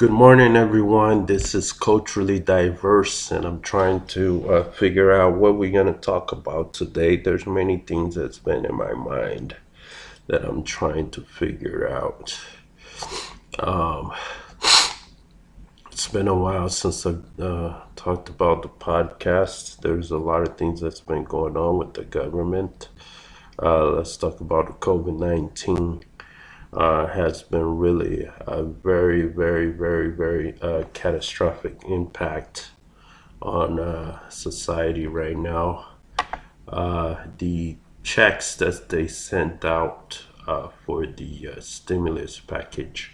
Good morning, everyone. This is Culturally Diverse, and I'm trying to uh, figure out what we're going to talk about today. There's many things that's been in my mind that I'm trying to figure out. Um, it's been a while since I uh, talked about the podcast. There's a lot of things that's been going on with the government. Uh, let's talk about COVID 19 uh, has been really a very, very, very, very uh, catastrophic impact on uh, society right now. Uh, the checks that they sent out uh, for the uh, stimulus package,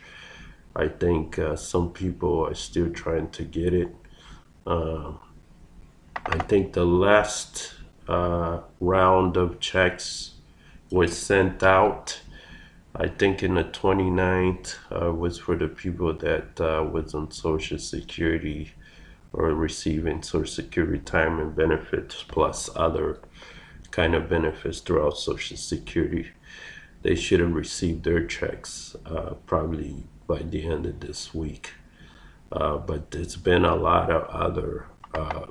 I think some people are still trying to get it. Um, I think the last round of checks was sent out I think in the 29th uh, was for the people that uh, was on Social Security or receiving Social Security retirement benefits plus other kind of benefits throughout Social Security. They should have received their checks uh, probably by the end of this week. Uh, but it's been a lot of other, uh,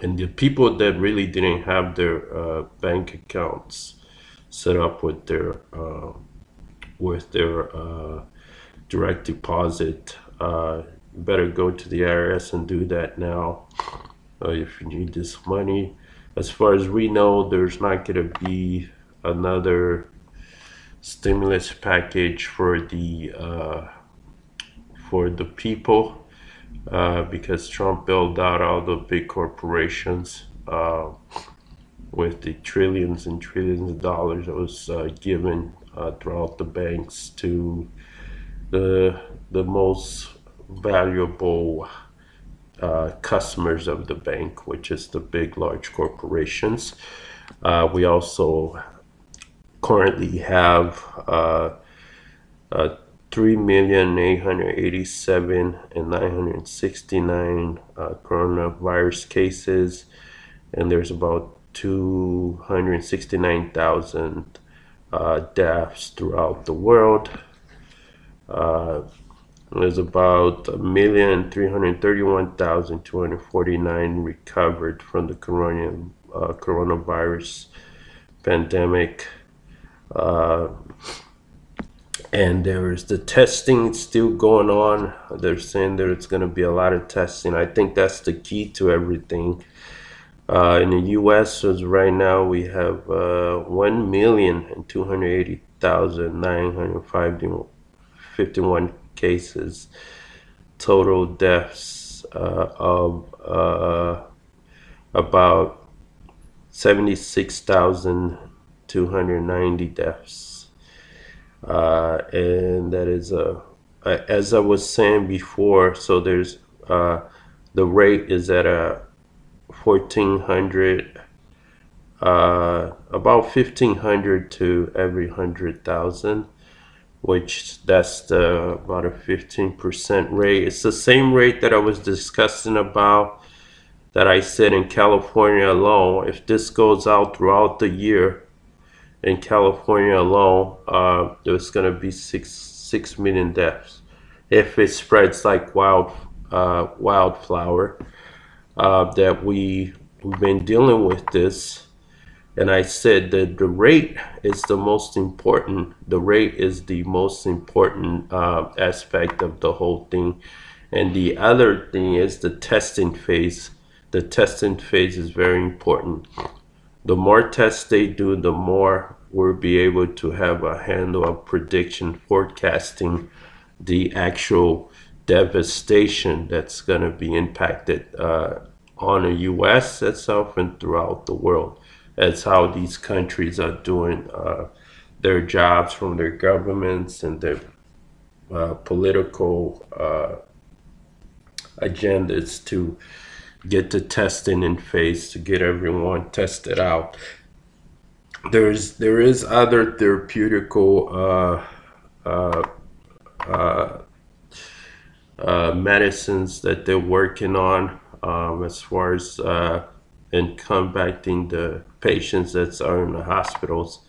and the people that really didn't have their uh, bank accounts set up with their with their uh, direct deposit. Uh, better go to the IRS and do that now uh, if you need this money. As far as we know, there's not going to be another stimulus package for the uh, for the people uh, because Trump bailed out all the big corporations uh, with the trillions and trillions of dollars that was uh, given uh, throughout the banks to the the most valuable uh, customers of the bank, which is the big, large corporations. Uh, we also currently have uh, uh, and nine hundred sixty-nine uh, coronavirus cases, and there's about two hundred sixty-nine thousand uh, deaths throughout the world. Uh, there's about a million three hundred thirty-one thousand two hundred forty-nine recovered from the corona, uh, coronavirus pandemic. Uh, and there is the testing still going on. They're saying there's going to be a lot of testing. I think that's the key to everything. Uh, in the U.S., right now, we have uh, one million and two hundred eighty thousand nine hundred fifty-one cases. Total deaths uh, of uh, about seventy-six thousand two hundred ninety deaths, uh, and that is a. As I was saying before, so there's uh, the rate is at a 1400 uh, about 1500 to every 100,000 which that's the about a 15% rate. It's the same rate that I was discussing about that I said in California alone. If this goes out throughout the year in California alone uh, there's going to be six six million deaths. If it spreads like wild uh, wildflower uh, that we we've been dealing with this and I said that the rate is the most important. The rate is the most important uh, aspect of the whole thing. And the other thing is the testing phase. The testing phase is very important. The more tests they do, the more we'll be able to have a handle of prediction, forecasting the actual devastation that's going to be impacted uh, on the U.S. itself and throughout the world. That's how these countries are doing uh, their jobs from their governments and their uh, political uh, agendas to get the testing in phase to get everyone tested out. There's there is other therapeutical uh, medicines that they're working on um, as far as uh, in combating the patients that are in the hospitals.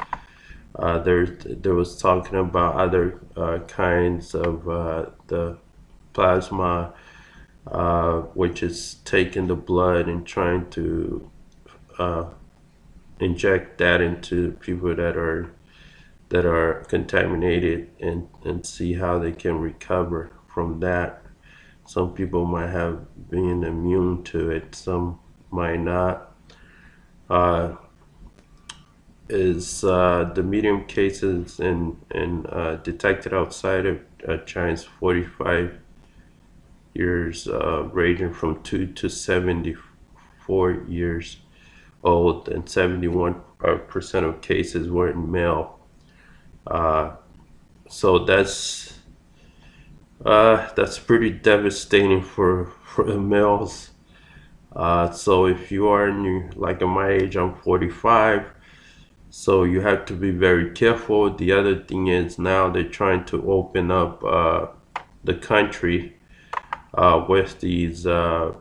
Uh, there, there was talking about other uh, kinds of uh, the plasma, which is taking the blood and trying to inject that into people that are that are contaminated and, and see how they can recover from that. Some people might have been immune to it, some might not. Uh, is uh, the medium cases and, and uh, detected outside of uh, China's 45 years, uh, ranging from 2 to 74 years old, and 71% of cases were in male. Uh, so that's uh, that's pretty devastating for for males. Uh, so if you are new, like at my age, I'm 45. So you have to be very careful. The other thing is now they're trying to open up uh, the country uh, with these uh,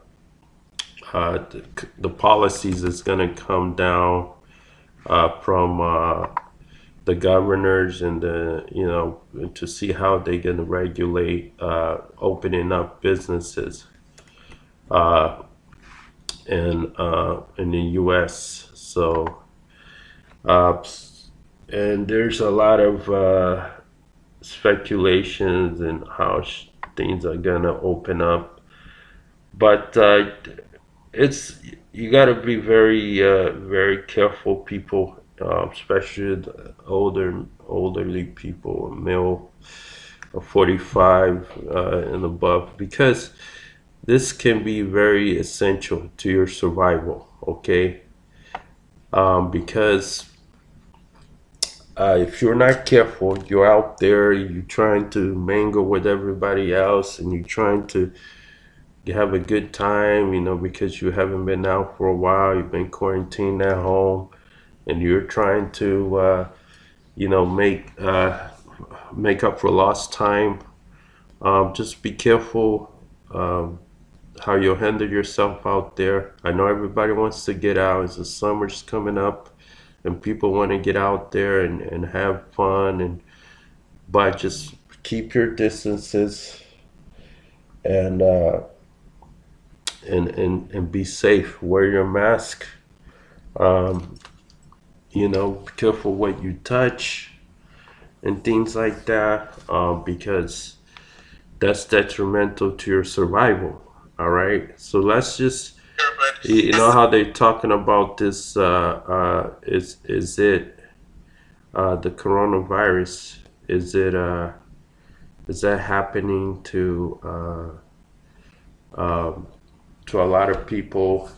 uh the, the, policies is going to come down from the governors and the you know to see how they're going to regulate opening up businesses in in the U.S. So. Uh, and there's a lot of uh, speculations and how sh- things are gonna open up, but uh, it's you got to be very uh, very careful, people, uh, especially the older elderly people, male, 45 uh, and above, because this can be very essential to your survival. Okay, um, because uh, if you're not careful, you're out there, you're trying to mingle with everybody else, and you're trying to have a good time, you know, because you haven't been out for a while, you've been quarantined at home, and you're trying to, uh, you know, make uh, make up for lost time. Um, just be careful um, how you handle yourself out there. I know everybody wants to get out. It's the summer's coming up and people want to get out there and, and have fun and but just keep your distances and uh, and, and and be safe wear your mask um, you know careful what you touch and things like that uh, because that's detrimental to your survival all right? So let's just you know how they're talking about this uh, uh, is is it uh, the coronavirus? Is it uh, is that happening to uh, um, to a lot of people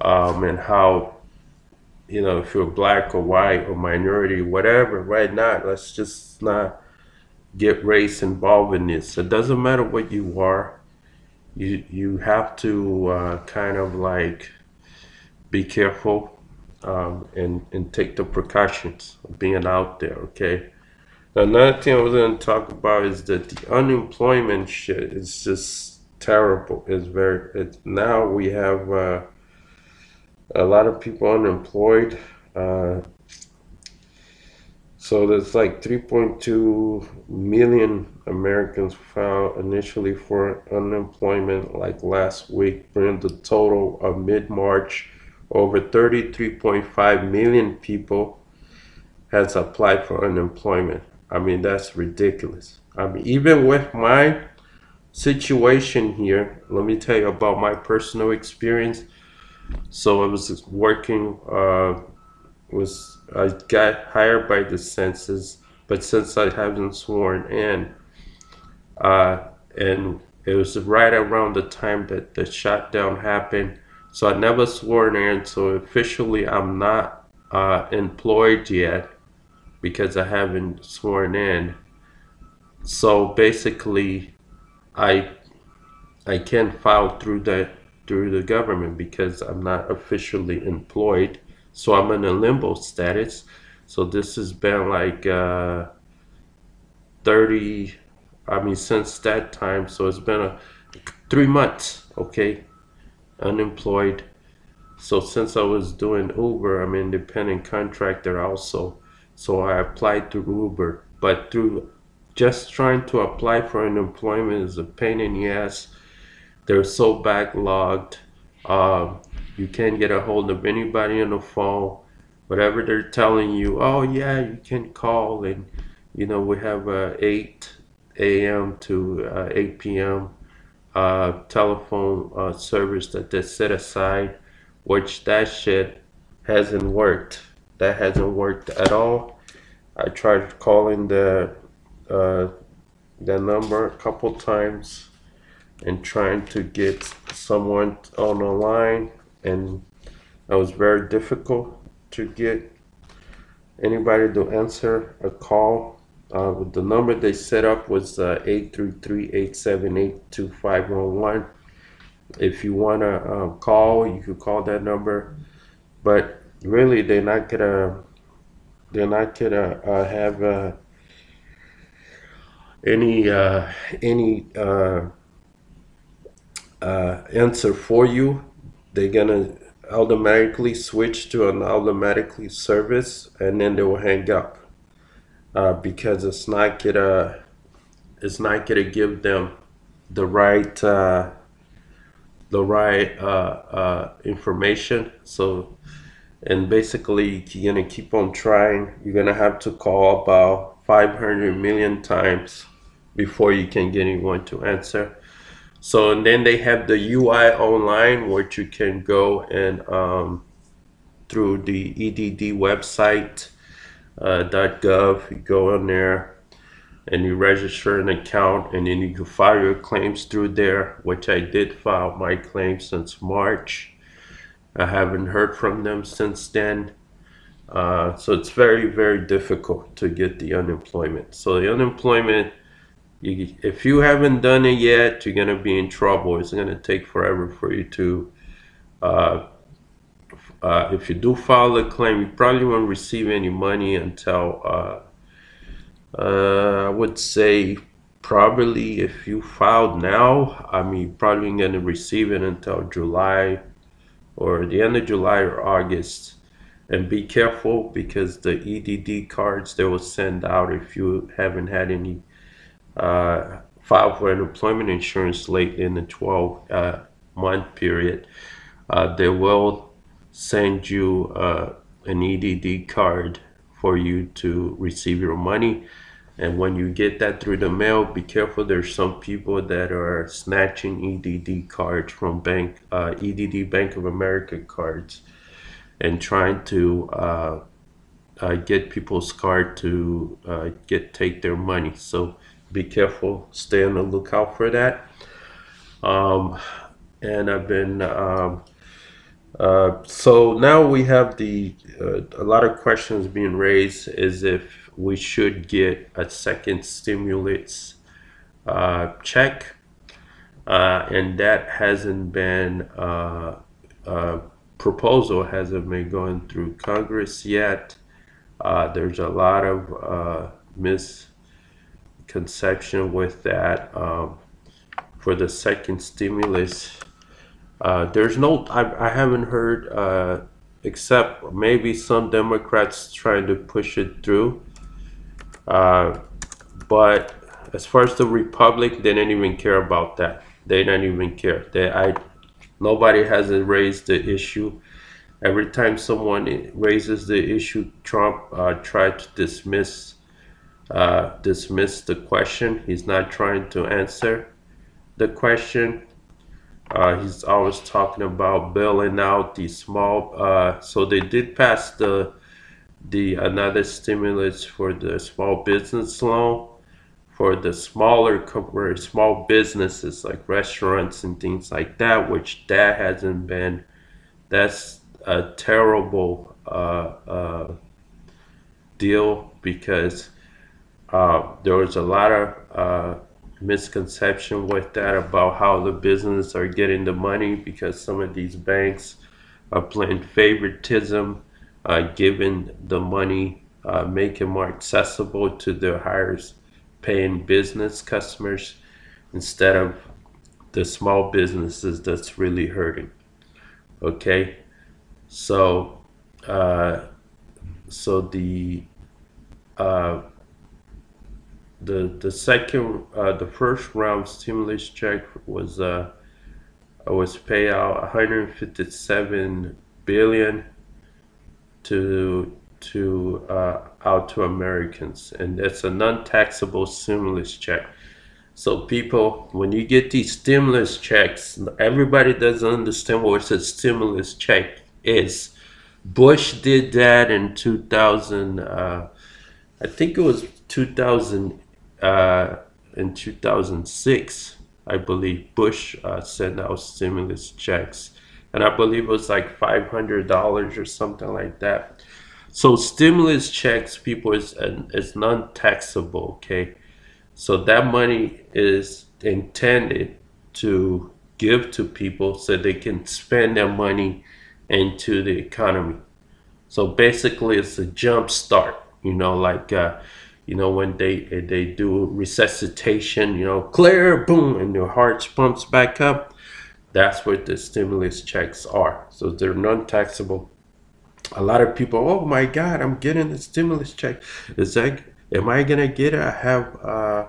um, and how you know if you're black or white or minority whatever right now let's just not get race involved in this it doesn't matter what you are you you have to uh, kind of like be careful um, and and take the precautions of being out there. Okay. Another thing I was going to talk about is that the unemployment shit is just terrible. It's very it's, now we have uh, a lot of people unemployed. Uh, so there's like 3.2 million Americans filed initially for unemployment like last week, bringing the total of mid-March over 33.5 million people has applied for unemployment. I mean, that's ridiculous. I mean, even with my situation here, let me tell you about my personal experience. So I was working uh, was I got hired by the census, but since I haven't sworn in, uh, and it was right around the time that the shutdown happened, so I never sworn in. So officially, I'm not uh, employed yet because I haven't sworn in. So basically, I I can't file through the through the government because I'm not officially employed so I'm in a limbo status. So this has been like uh, 30, I mean, since that time. So it's been a three months, okay, unemployed. So since I was doing Uber, I'm an independent contractor also. So I applied to Uber, but through just trying to apply for unemployment is a pain in the ass. They're so backlogged. Um, you can't get a hold of anybody on the phone. Whatever they're telling you, oh yeah, you can call and you know we have a 8 a.m. to uh, 8 p.m. Uh, telephone uh, service that they set aside, which that shit hasn't worked. That hasn't worked at all. I tried calling the uh, the number a couple times and trying to get someone on the line, and it was very difficult to get anybody to answer a call. Uh, the number they set up was uh, 833-878-2511. If you want to uh, call, you could call that number. But really, they're not gonna they're not gonna uh, have uh, any uh, any uh, answer for you. They're gonna automatically switch to an automatically service, and then they will hang up uh, because it's not gonna it's not gonna give them the right uh, the right uh, uh, information. So and basically you're gonna keep on trying. You're gonna have to call about 500 million times before you can get anyone to answer. So and then they have the UI online, which you can go and um, through the EDD website uh, .gov. You go on there and you register an account, and then you can file your claims through there, which I did file my claim since March. I haven't heard from them since then. Uh, so it's very, very difficult to get the unemployment. So the unemployment you, if you haven't done it yet, you're gonna be in trouble. It's gonna take forever for you to. Uh, uh, if you do file a claim, you probably won't receive any money until uh, uh I would say probably if you filed now. I mean, probably gonna receive it until July or the end of July or August. And be careful because the EDD cards they will send out if you haven't had any filed for unemployment insurance late in the 12 uh, month period, uh, they will send you uh, an EDD card for you to receive your money. And when you get that through the mail, be careful. There's some people that are snatching EDD cards from bank, uh, EDD Bank of America cards, and trying to uh, uh, get people's card to uh, get take their money. So be careful, stay on the lookout for that. Um, and I've been um, uh, so now we have the uh, a lot of questions being raised is if we should get a second stimulus uh, check, uh, and that hasn't been uh, uh, proposal hasn't been going through Congress yet. there's a lot of mis conception with that um, for the second stimulus. Uh, there's no, I, I haven't heard, uh, except maybe some Democrats trying to push it through. Uh, but as far as the Republic, they didn't even care about that. They don't even care. They, I, nobody hasn't raised the issue. Every time someone raises the issue, Trump uh, tried to dismiss uh, dismiss the question. He's not trying to answer the question. Uh, he's always talking about bailing out the small. Uh, so they did pass the the another stimulus for the small business loan for the smaller very small businesses like restaurants and things like that, which that hasn't been. That's a terrible uh, uh, deal because uh, there was a lot of uh, misconception with that about how the business are getting the money because some of these banks are playing favoritism, uh, giving the money, uh, making more accessible to their highest paying business customers instead of the small businesses that's really hurting. Okay, so uh, so the uh, the the second uh, the first round stimulus check was uh was pay out 157 billion to to uh, out to Americans, and that's a non-taxable stimulus check. So people, when you get these stimulus checks, everybody doesn't understand what a stimulus check is. Bush did that in 2000. Uh, I think it was 2000 uh, in 2006. I believe Bush uh, sent out stimulus checks, and I believe it was like $500 or something like that. So stimulus checks, people, is is non-taxable. Okay, so that money is intended to give to people so they can spend their money into the economy. So basically, it's a jump start. You know, like uh, you know when they they do resuscitation. You know, clear, boom, and your heart pumps back up. That's what the stimulus checks are. So they're non-taxable a lot of people, oh my God, I'm getting the stimulus check. Is that am I gonna get it? I have uh,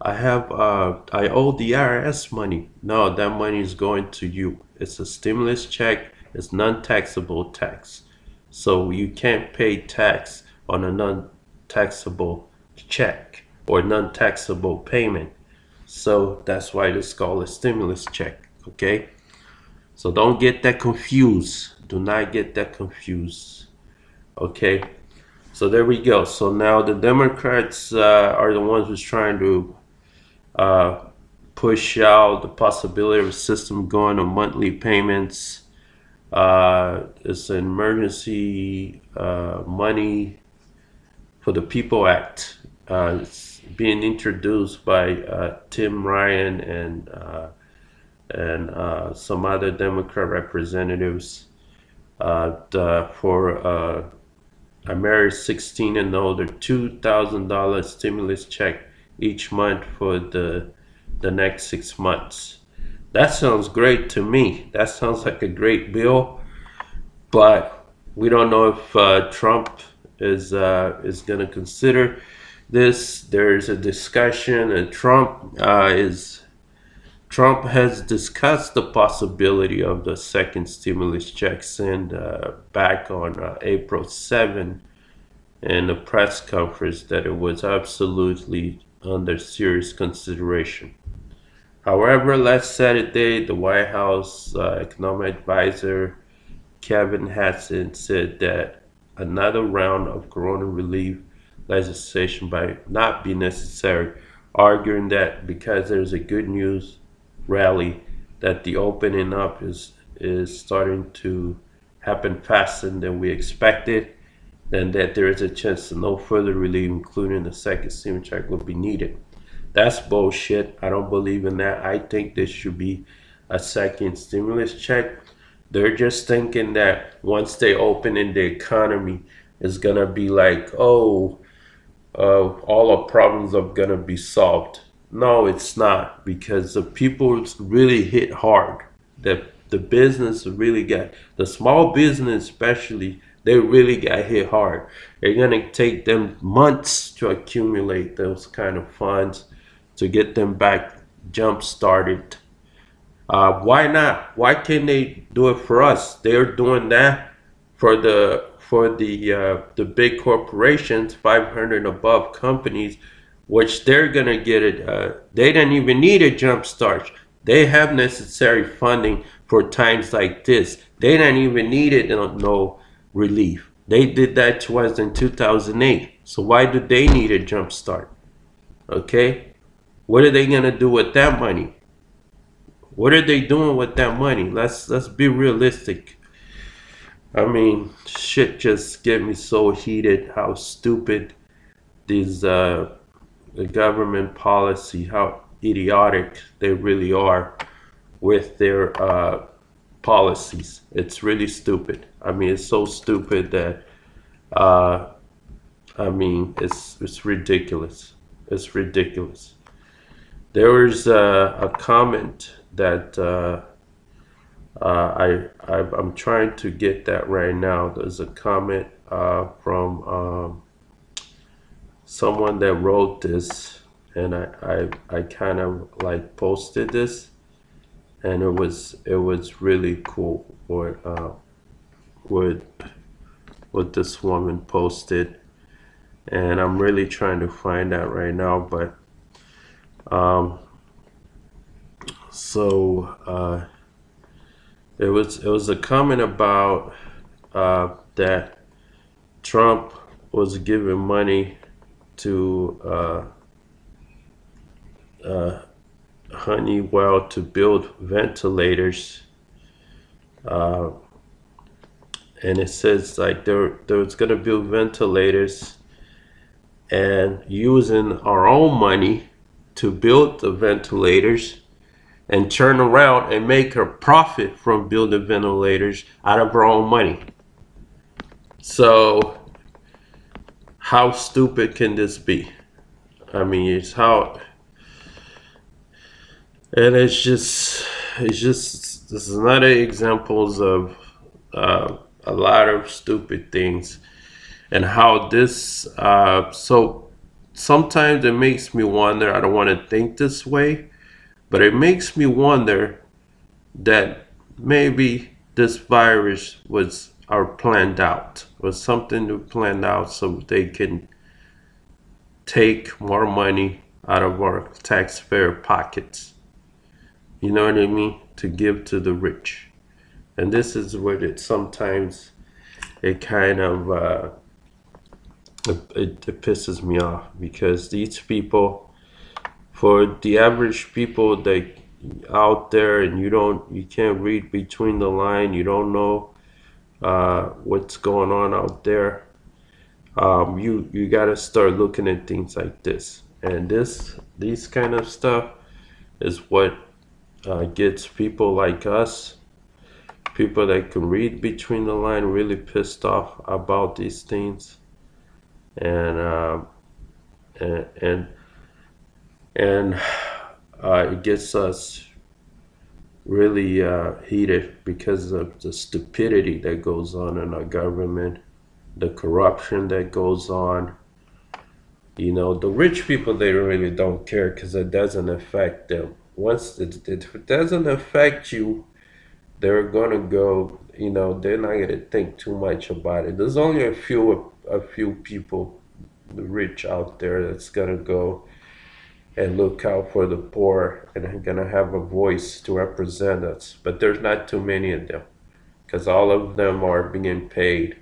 I have uh, I owe the IRS money. No, that money is going to you. It's a stimulus check. It's non-taxable tax, so you can't pay tax on a non-taxable check or non-taxable payment. So that's why it's called a stimulus check. Okay, so don't get that confused do not get that confused. Okay, so there we go. So now the Democrats uh, are the ones who's trying to uh, push out the possibility of a system going on monthly payments. Uh, it's an emergency uh, money for the People Act. Uh, being introduced by uh, Tim Ryan and and some other Democrat representatives uh, for uh, I married 16 and older, $2,000 stimulus check each month for the the next six months. That sounds great to me. That sounds like a great bill, but we don't know if uh, Trump is uh, is going to consider this. There's a discussion, and Trump uh, is Trump has discussed the possibility of the second stimulus check sent uh, back on uh, April 7 in a press conference that it was absolutely under serious consideration. However, last Saturday, the White House uh, economic advisor Kevin Hassett said that another round of corona relief legislation might not be necessary, arguing that because there's a good news rally that the opening up is is starting to happen faster than we expected, and that there is a chance that no further relief, including the second stimulus check, will be needed. That's bullshit. I don't believe in that. I think there should be a second stimulus check. They're just thinking that once they open in the economy, it's gonna be like, oh, uh, all our problems are gonna be solved. No, it's not because the people really hit hard. The the business really got the small business especially they really got hit hard. They're gonna take them months to accumulate those kind of funds to get them back jump started. Uh, why not? Why can't they do it for us? They're doing that for the for the uh, the big corporations, 500 above companies which they're to get it. Uh, they don't even need a jump start. They have necessary funding for times like this. They don't even need it, no, no relief. They did that to us in 2008. So why do they need a jump start? Okay? What are they to do with that money? What are they doing with that money? Let's let's be realistic. I mean, shit just get me so heated how stupid these uh, the government policy, how idiotic they really are with their uh, policies. It's really stupid. I mean, it's so stupid that, uh, I mean, it's it's ridiculous. It's ridiculous. There was a, a comment that uh, I, I am trying to get that right now. There's a comment uh, from. Um, someone that wrote this and I I, I kind of like posted this, and it was it was really cool what uh, what what this woman posted, and I'm really trying to find that right now, but um, so uh, it was it was a comment about uh, that Trump was giving money to uh, uh, Honeywell to build ventilators. Uh, and it says like there there's gonna build ventilators and using our own money to build the ventilators and turn around and make a profit from building ventilators out of her own money. So how stupid can this be? I mean, it's how, and it's just, it's just, this is another examples of uh, a lot of stupid things, and how this. Uh, so sometimes it makes me wonder. I don't want to think this way, but it makes me wonder that maybe this virus was are planned out or something to plan out so they can take more money out of our taxpayer pockets. You know what I mean? To give to the rich. And this is what it sometimes it kind of uh, it, it pisses me off because these people for the average people that out there and you don't you can't read between the line you don't know uh, what's going on out there, um, you you got to start looking at things like this. And this these kind of stuff is what uh, gets people like us, people that can read between the line, really pissed off about these things, and uh, and and, and uh, it gets us really uh, heated because of the stupidity that goes on in our government, the corruption that goes on. You know, the rich people, they really don't care because it doesn't affect them. Once it, it doesn't affect you, they're going to go, you know, they're not going to think too much about it. There's only a few, a few people, the rich out there that's going to go and look out for the poor and are going to have a voice to represent us. But there's not too many of them because all of them are being paid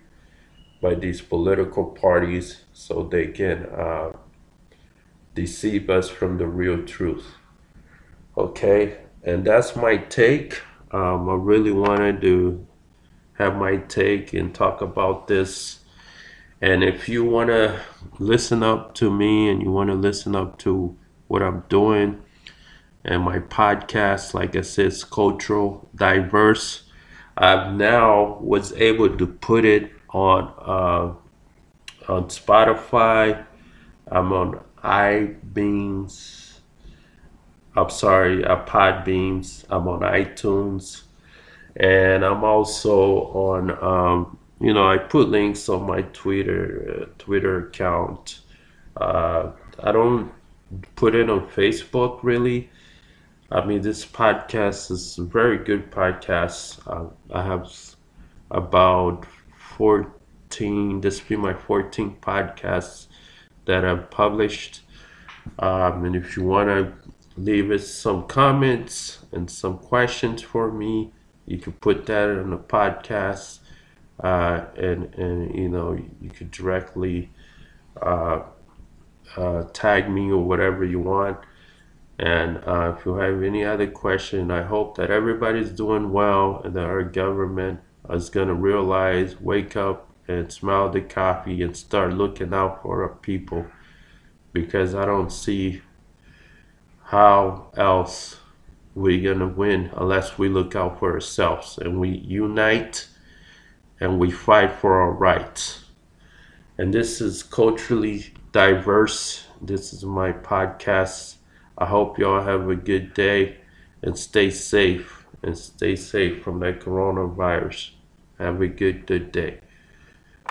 by these political parties so they can uh, deceive us from the real truth. Okay, and that's my take. Um, I really wanted to have my take and talk about this. And if you want to listen up to me and you want to listen up to what I'm doing and my podcast, like I said, is cultural diverse. I've now was able to put it on uh, on Spotify. I'm on iBeams. I'm sorry, uh, Podbeans. I'm on iTunes, and I'm also on. Um, you know, I put links on my Twitter uh, Twitter account. Uh, I don't put it on Facebook really. I mean, this podcast is a very good podcast. Uh, I have about 14, this will be my 14th podcast that I've published. Um, and if you want to leave us some comments and some questions for me, you can put that in the podcast. Uh, and, and, you know, you could directly uh, uh, tag me or whatever you want. And uh, if you have any other question, I hope that everybody's doing well and that our government is going to realize, wake up and smell the coffee and start looking out for our people because I don't see how else we're going to win unless we look out for ourselves and we unite and we fight for our rights. And this is culturally diverse. This is my podcast. I hope y'all have a good day and stay safe and stay safe from that coronavirus. Have a good, good day.